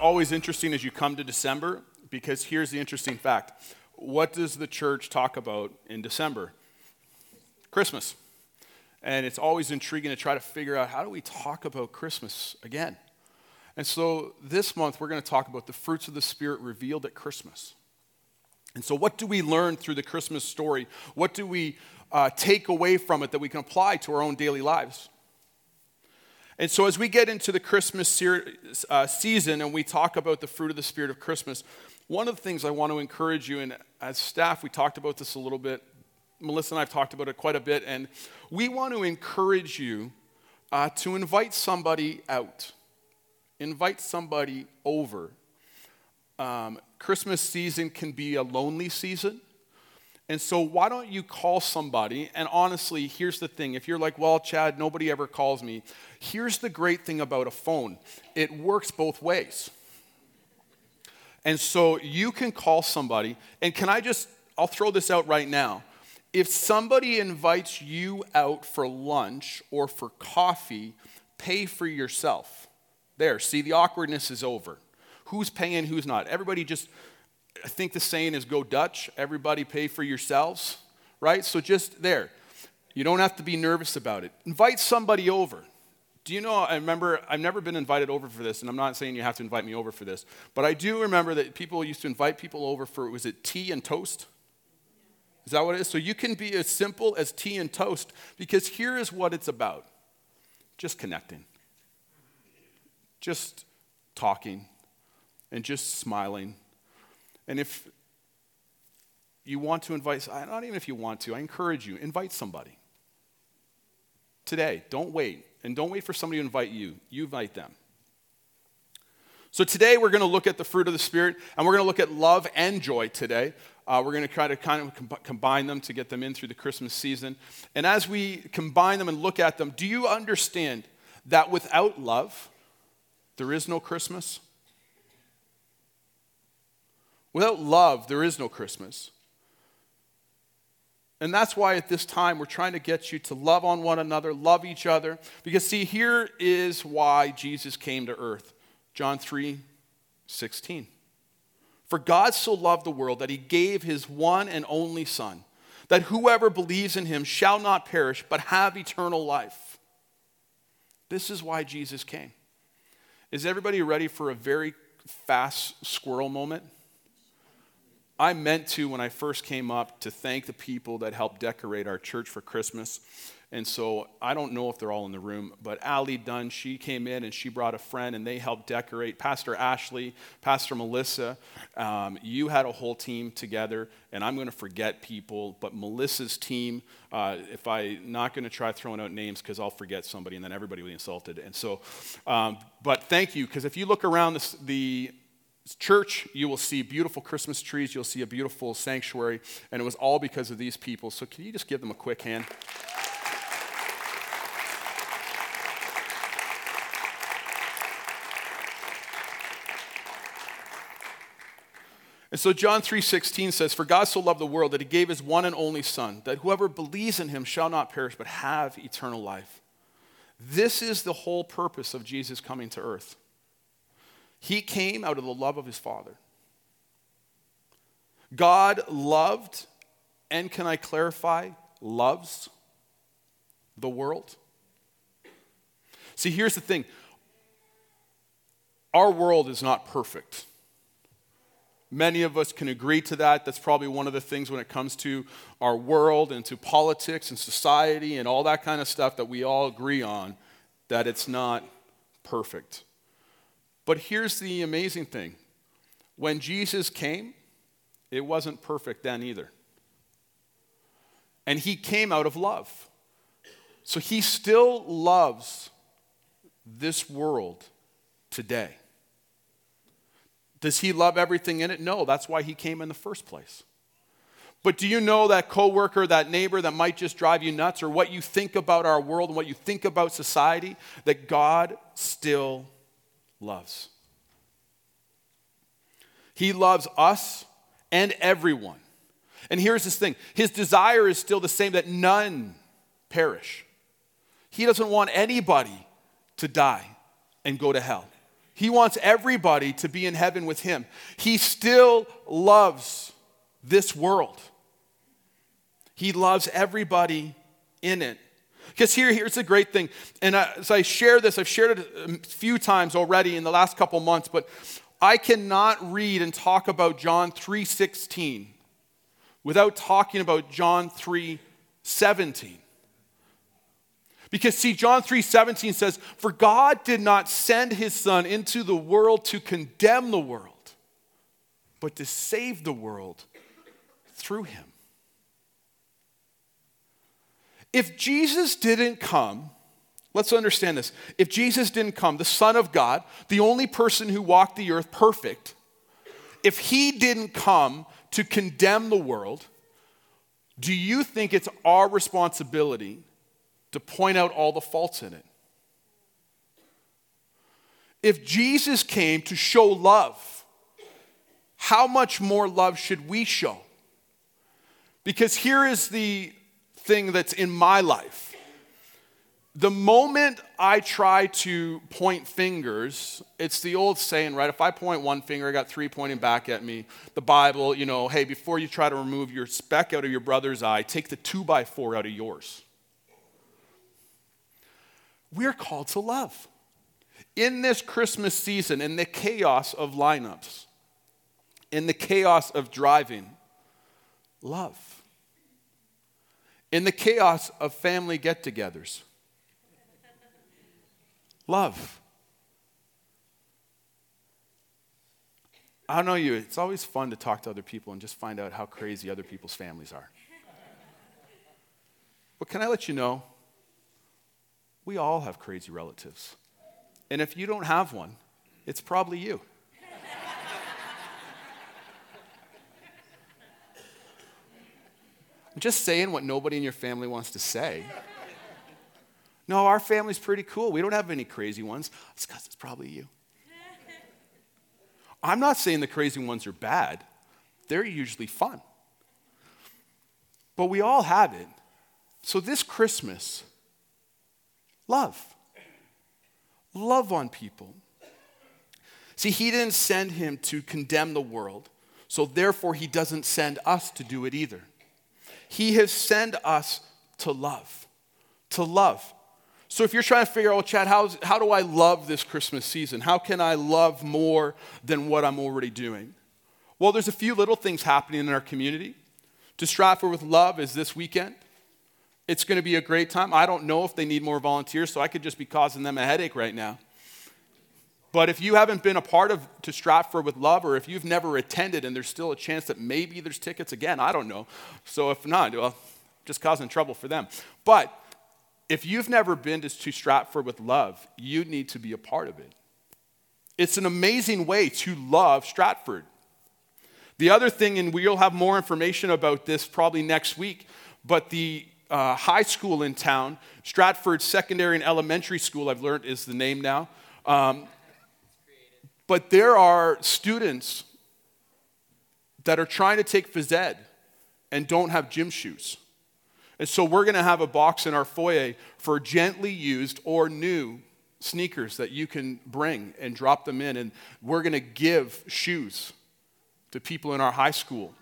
always interesting as you come to December because here's the interesting fact. What does the church talk about in December? Christmas. And it's always intriguing to try to figure out how do we talk about Christmas again? And so this month we're going to talk about the fruits of the Spirit revealed at Christmas. And so, what do we learn through the Christmas story? What do we uh, take away from it that we can apply to our own daily lives? And so, as we get into the Christmas series, uh, season and we talk about the fruit of the Spirit of Christmas, one of the things I want to encourage you, and as staff, we talked about this a little bit. Melissa and I have talked about it quite a bit, and we want to encourage you uh, to invite somebody out, invite somebody over. Um, Christmas season can be a lonely season. And so, why don't you call somebody? And honestly, here's the thing if you're like, well, Chad, nobody ever calls me, here's the great thing about a phone it works both ways. And so, you can call somebody, and can I just, I'll throw this out right now. If somebody invites you out for lunch or for coffee, pay for yourself. There, see, the awkwardness is over. Who's paying, who's not? Everybody just I think the saying is go Dutch, everybody pay for yourselves, right? So just there. You don't have to be nervous about it. Invite somebody over. Do you know, I remember, I've never been invited over for this, and I'm not saying you have to invite me over for this, but I do remember that people used to invite people over for, was it tea and toast? Is that what it is? So you can be as simple as tea and toast, because here is what it's about just connecting, just talking, and just smiling and if you want to invite, not even if you want to, I encourage you, invite somebody. Today, don't wait. And don't wait for somebody to invite you, you invite them. So today we're going to look at the fruit of the Spirit, and we're going to look at love and joy today. Uh, we're going to try to kind of com- combine them to get them in through the Christmas season. And as we combine them and look at them, do you understand that without love, there is no Christmas? Without love, there is no Christmas. And that's why at this time we're trying to get you to love on one another, love each other. Because, see, here is why Jesus came to earth John 3 16. For God so loved the world that he gave his one and only Son, that whoever believes in him shall not perish, but have eternal life. This is why Jesus came. Is everybody ready for a very fast squirrel moment? I meant to, when I first came up, to thank the people that helped decorate our church for Christmas. And so I don't know if they're all in the room, but Ali Dunn, she came in and she brought a friend and they helped decorate. Pastor Ashley, Pastor Melissa, um, you had a whole team together, and I'm going to forget people, but Melissa's team, uh, if I'm not going to try throwing out names because I'll forget somebody and then everybody will be insulted. And so, um, but thank you, because if you look around the church, you will see beautiful Christmas trees, you'll see a beautiful sanctuary, and it was all because of these people. So, can you just give them a quick hand? And so John 3:16 says, "For God so loved the world that he gave his one and only son, that whoever believes in him shall not perish but have eternal life." This is the whole purpose of Jesus coming to earth. He came out of the love of his Father. God loved, and can I clarify, loves the world. See, here's the thing our world is not perfect. Many of us can agree to that. That's probably one of the things when it comes to our world and to politics and society and all that kind of stuff that we all agree on that it's not perfect. But here's the amazing thing when Jesus came, it wasn't perfect then either. And he came out of love. So he still loves this world today. Does he love everything in it? No, that's why he came in the first place. But do you know that coworker, that neighbor that might just drive you nuts, or what you think about our world and what you think about society, that God still loves? He loves us and everyone. And here's this thing His desire is still the same that none perish. He doesn't want anybody to die and go to hell. He wants everybody to be in heaven with Him. He still loves this world. He loves everybody in it. Because here, here's the great thing. And as I share this, I've shared it a few times already in the last couple months, but I cannot read and talk about John 3:16 without talking about John 3:17. Because see John 3:17 says, "For God did not send his son into the world to condemn the world, but to save the world through him." If Jesus didn't come, let's understand this. If Jesus didn't come, the Son of God, the only person who walked the earth perfect, if he didn't come to condemn the world, do you think it's our responsibility to point out all the faults in it? If Jesus came to show love, how much more love should we show? Because here is the thing that's in my life. The moment I try to point fingers, it's the old saying, right? If I point one finger, I got three pointing back at me. The Bible, you know, hey, before you try to remove your speck out of your brother's eye, take the two by four out of yours. We're called to love. In this Christmas season, in the chaos of lineups, in the chaos of driving, love in the chaos of family get togethers. Love. I don't know you, it's always fun to talk to other people and just find out how crazy other people's families are. But can I let you know? We all have crazy relatives. And if you don't have one, it's probably you. Just saying what nobody in your family wants to say. No, our family's pretty cool. We don't have any crazy ones. It's because it's probably you. I'm not saying the crazy ones are bad, they're usually fun. But we all have it. So this Christmas, love. Love on people. See, he didn't send him to condemn the world, so therefore he doesn't send us to do it either. He has sent us to love. To love. So if you're trying to figure out, well, Chad, how, how do I love this Christmas season? How can I love more than what I'm already doing? Well, there's a few little things happening in our community. To Stratford with Love is this weekend. It's going to be a great time. I don't know if they need more volunteers, so I could just be causing them a headache right now. But if you haven't been a part of To Stratford with Love, or if you've never attended and there's still a chance that maybe there's tickets again, I don't know. So if not, well, just causing trouble for them. But if you've never been to, to Stratford with Love, you need to be a part of it. It's an amazing way to love Stratford. The other thing, and we'll have more information about this probably next week, but the uh, high school in town, Stratford Secondary and Elementary School, I've learned is the name now. Um, but there are students that are trying to take phys ed and don't have gym shoes. And so we're going to have a box in our foyer for gently used or new sneakers that you can bring and drop them in. And we're going to give shoes to people in our high school.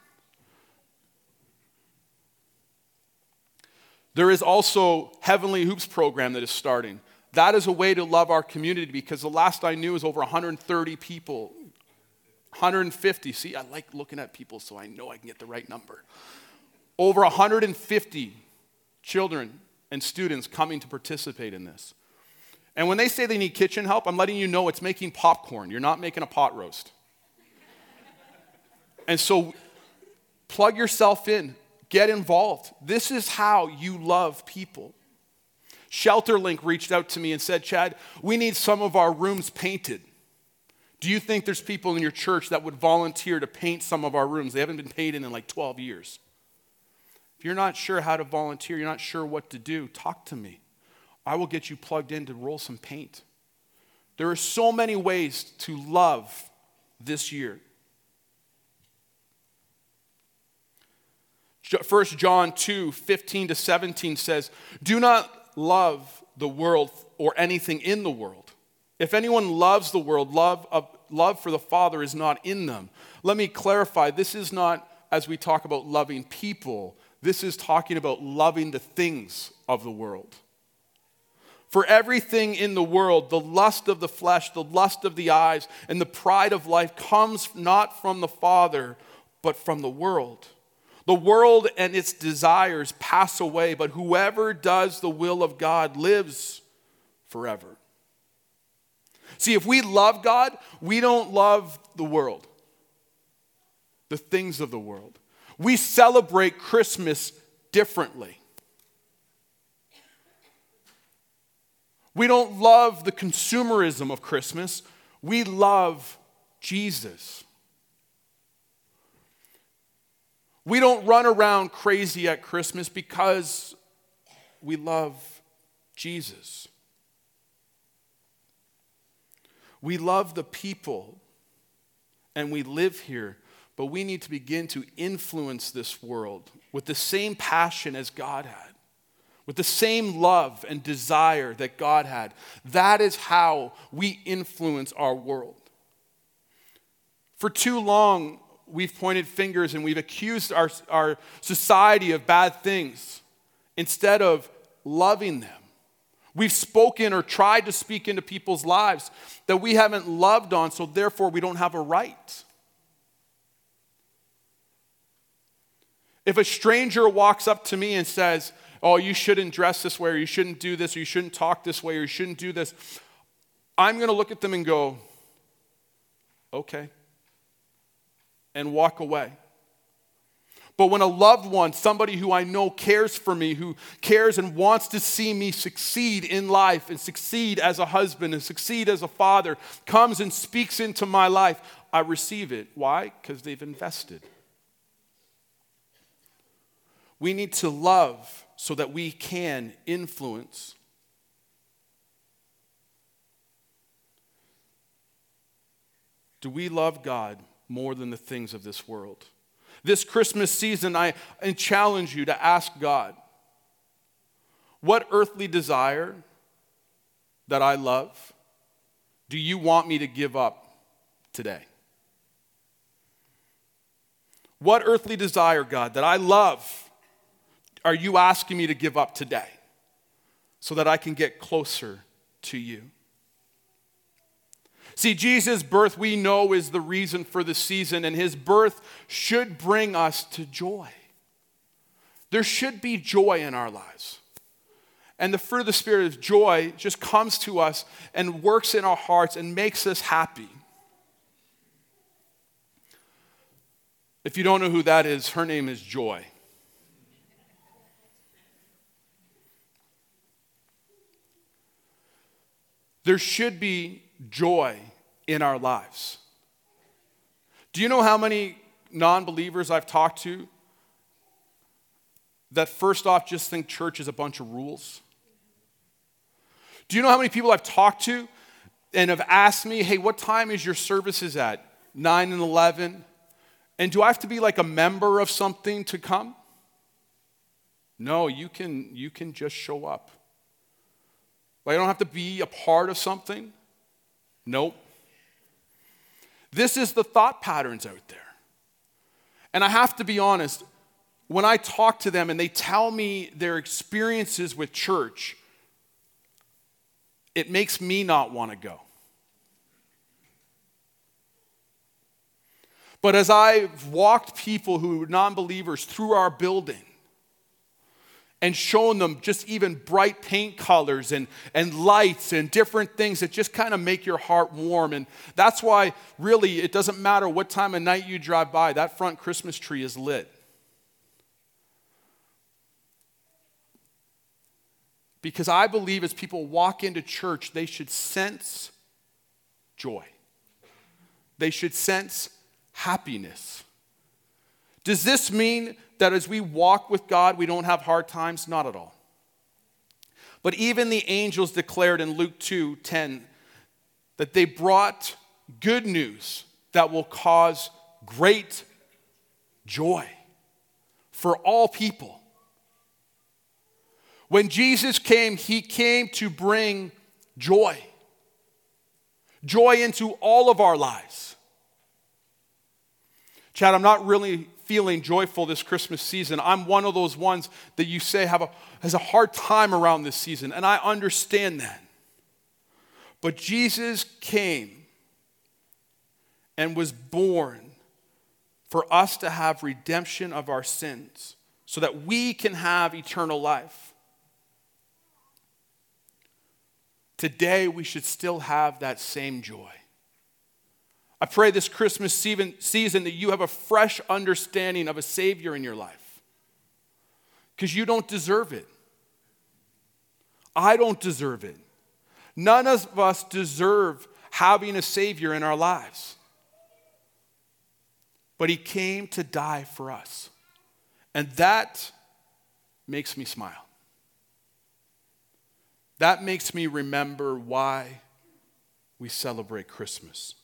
There is also Heavenly Hoops program that is starting. That is a way to love our community because the last I knew was over 130 people. 150. See, I like looking at people so I know I can get the right number. Over 150 children and students coming to participate in this. And when they say they need kitchen help, I'm letting you know it's making popcorn. You're not making a pot roast. and so plug yourself in, get involved. This is how you love people. ShelterLink reached out to me and said, Chad, we need some of our rooms painted Do you think there's people in your church that would volunteer to paint some of our rooms? They haven't been painted in like 12 years. If you're not sure how to volunteer, you're not sure what to do, talk to me. I will get you plugged in to roll some paint. There are so many ways to love this year. 1 John 2 15 to 17 says, Do not love the world or anything in the world. If anyone loves the world, love, of, love for the Father is not in them. Let me clarify this is not as we talk about loving people, this is talking about loving the things of the world. For everything in the world, the lust of the flesh, the lust of the eyes, and the pride of life comes not from the Father, but from the world. The world and its desires pass away, but whoever does the will of God lives forever. See, if we love God, we don't love the world, the things of the world. We celebrate Christmas differently. We don't love the consumerism of Christmas, we love Jesus. We don't run around crazy at Christmas because we love Jesus. We love the people and we live here, but we need to begin to influence this world with the same passion as God had with the same love and desire that God had. That is how we influence our world. For too long, we've pointed fingers and we've accused our, our society of bad things instead of loving them. We've spoken or tried to speak into people's lives that we haven't loved on, so therefore we don't have a right. If a stranger walks up to me and says, oh, you shouldn't dress this way, or you shouldn't do this, or you shouldn't talk this way, or you shouldn't do this, I'm going to look at them and go, okay, and walk away. But when a loved one, somebody who I know cares for me, who cares and wants to see me succeed in life and succeed as a husband and succeed as a father, comes and speaks into my life, I receive it. Why? Because they've invested. We need to love so that we can influence. Do we love God more than the things of this world? This Christmas season, I, challenge you to ask God what earthly desire that I love do you want me to give up today? What earthly desire, God, that I love are you asking me to give up today so that I can get closer to you? See, Jesus' birth, we know, is the reason for the season, and his birth should bring us to joy. There should be joy in our lives. And the fruit of the Spirit of joy just comes to us and works in our hearts and makes us happy. If you don't know who that is, her name is Joy. There should be joy in our lives. Do you know how many non believers I've talked to that first off just think church is a bunch of rules? Do you know how many people I've talked to and have asked me, hey, what time is your services at? 9 and 11? And do I have to be like a member of something to come? No, you can, you can just show up. Like, I don't have to be a part of something. Nope. This is the thought patterns out there. And I have to be honest, when I talk to them and they tell me their experiences with church, it makes me not want to go. But as I've walked people who are non believers through our building, and shown them just even bright paint colors and, and lights and different things that just kind of make your heart warm. And that's why, really, it doesn't matter what time of night you drive by, that front Christmas tree is lit. Because I believe as people walk into church, they should sense joy. they should sense happiness. Does this mean that as we walk with God, we don't have hard times? Not at all. But even the angels declared in Luke 2 10 that they brought good news that will cause great joy for all people. When Jesus came, he came to bring joy. Joy into all of our lives. Chad, I'm not really feeling joyful this Christmas season. I'm one of those ones that you say have a, has a hard time around this season, and I understand that. But Jesus came and was born for us to have redemption of our sins so that we can have eternal life. Today, we should still have that same joy. I pray this Christmas season that you have a fresh understanding of a Savior in your life because you don't deserve it. I don't deserve it. None of us deserve having a Savior in our lives. But He came to die for us. And that makes me smile. That makes me remember why we celebrate Christmas.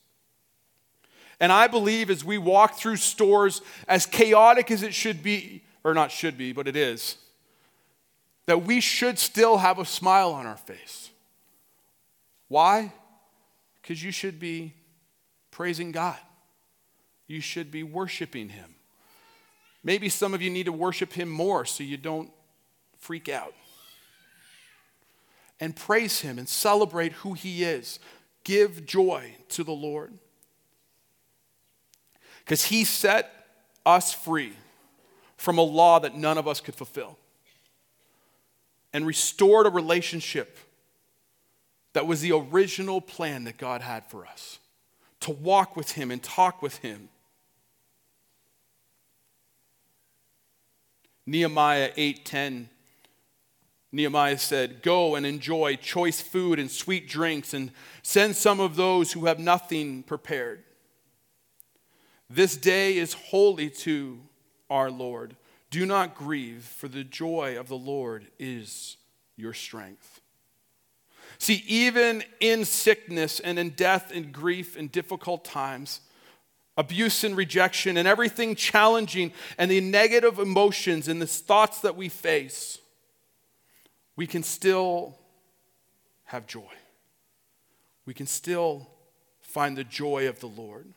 And I believe as we walk through stores, as chaotic as it should be, or not should be, but it is, that we should still have a smile on our face. Why? Because you should be praising God, you should be worshiping Him. Maybe some of you need to worship Him more so you don't freak out. And praise Him and celebrate who He is. Give joy to the Lord. Because He set us free from a law that none of us could fulfill and restored a relationship that was the original plan that God had for us to walk with Him and talk with Him. Nehemiah 8:10 Nehemiah said, "Go and enjoy choice food and sweet drinks and send some of those who have nothing prepared. This day is holy to our Lord. Do not grieve, for the joy of the Lord is your strength." See, even in sickness and in death and grief and difficult times, abuse and rejection and everything challenging and the negative emotions and the thoughts that we face, we can still have joy. We can still find the joy of the Lord.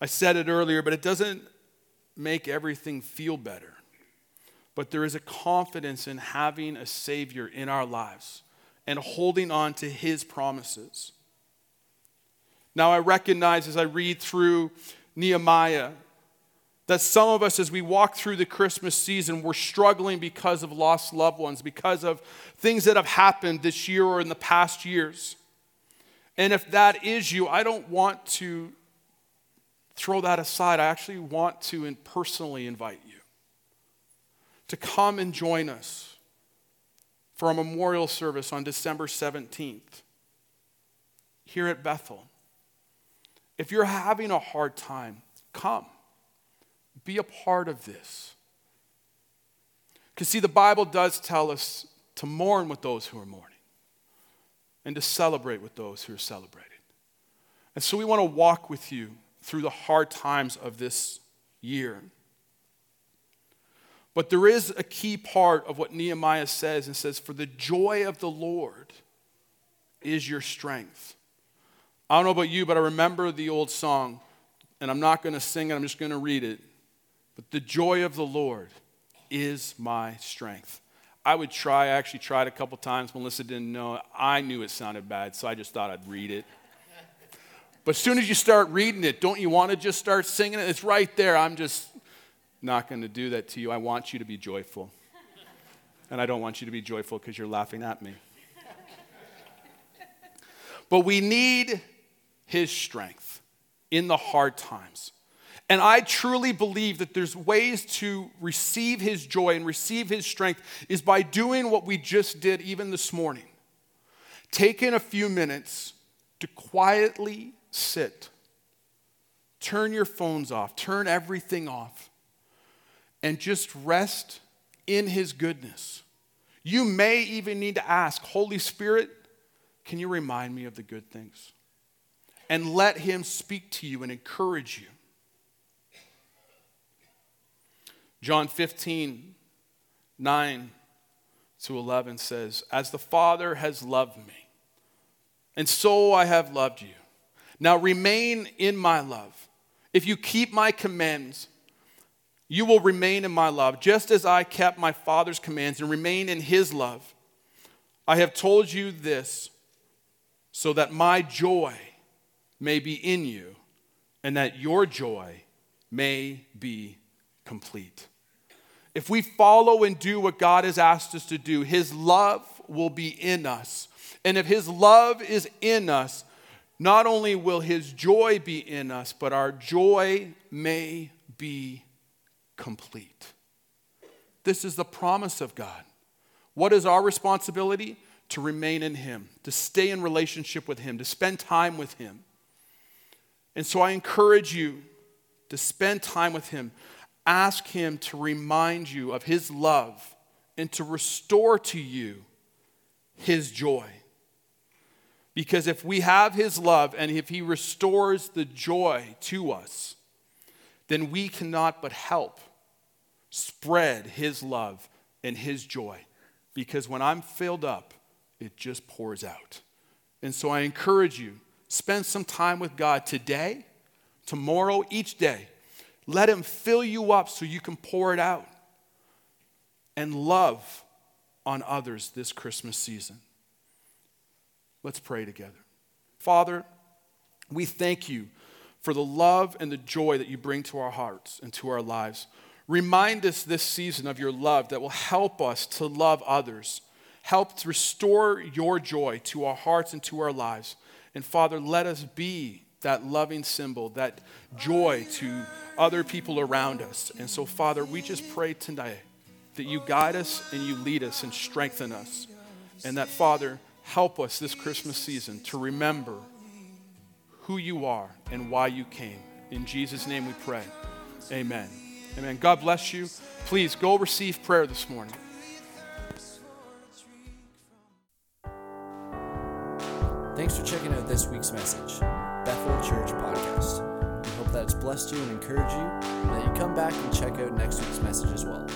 I said it earlier, but it doesn't make everything feel better. But there is a confidence in having a Savior in our lives and holding on to his promises. Now, I recognize as I read through Nehemiah that some of us, as we walk through the Christmas season, we're struggling because of lost loved ones, because of things that have happened this year or in the past years. And if that is you, I don't want to throw that aside. I actually want to personally invite you to come and join us for a memorial service on December 17th here at Bethel. If you're having a hard time, come. Be a part of this. Because, see, the Bible does tell us to mourn with those who are mourning and to celebrate with those who are celebrating. And so, we want to walk with you through the hard times of this year. But there is a key part of what Nehemiah says and says, For the joy of the Lord is your strength. I don't know about you, but I remember the old song, and I'm not going to sing it, I'm just going to read it. But the joy of the Lord is my strength. I would try, I actually tried a couple times. Melissa didn't know. I knew it sounded bad, so I just thought I'd read it. But as soon as you start reading it, don't you want to just start singing it? It's right there. I'm just not going to do that to you. I want you to be joyful. And I don't want you to be joyful because you're laughing at me. But we need his strength in the hard times. And I truly believe that there's ways to receive his joy and receive his strength is by doing what we just did even this morning. Taking a few minutes to quietly sit turn your phones off, turn everything off, and just rest in His goodness. You may even need to ask, Holy Spirit, can you remind me of the good things? And let Him speak to you and encourage you. John 15, 9 to 11 says, As the Father has loved me, and so I have loved you. Now remain in my love. If you keep my commands, you will remain in my love, just as I kept my Father's commands and remain in his love. I have told you this so that my joy may be in you and that your joy may be complete. If we follow and do what God has asked us to do, his love will be in us. And if his love is in us, not only will his joy be in us, but our joy may be complete. This is the promise of God. What is our responsibility? To remain in him, to stay in relationship with him, to spend time with him. And so I encourage you to spend time with him. Ask him to remind you of his love and to restore to you his joy. Because if we have his love and if he restores the joy to us, then we cannot but help spread his love and his joy. Because when I'm filled up, it just pours out. And so I encourage you spend some time with God today, tomorrow, each day. Let him fill you up so you can pour it out and love on others this Christmas season. Let's pray together. Father, we thank you for the love and the joy that you bring to our hearts and to our lives. Remind us this season of your love that will help us to love others. Help to restore your joy to our hearts and to our lives. And Father, let us be that loving symbol, that joy to other people around us. And so, Father, we just pray tonight that you guide us and you lead us and strengthen us. And that, Father, help us this Christmas season to remember who you are and why you came. In Jesus' name we pray. Amen. Amen. God bless you. Please go receive prayer this morning. Thanks for checking out this week's message, Bethel Church Podcast. We hope that it's blessed you and encouraged you, and that you come back and check out next week's message as well.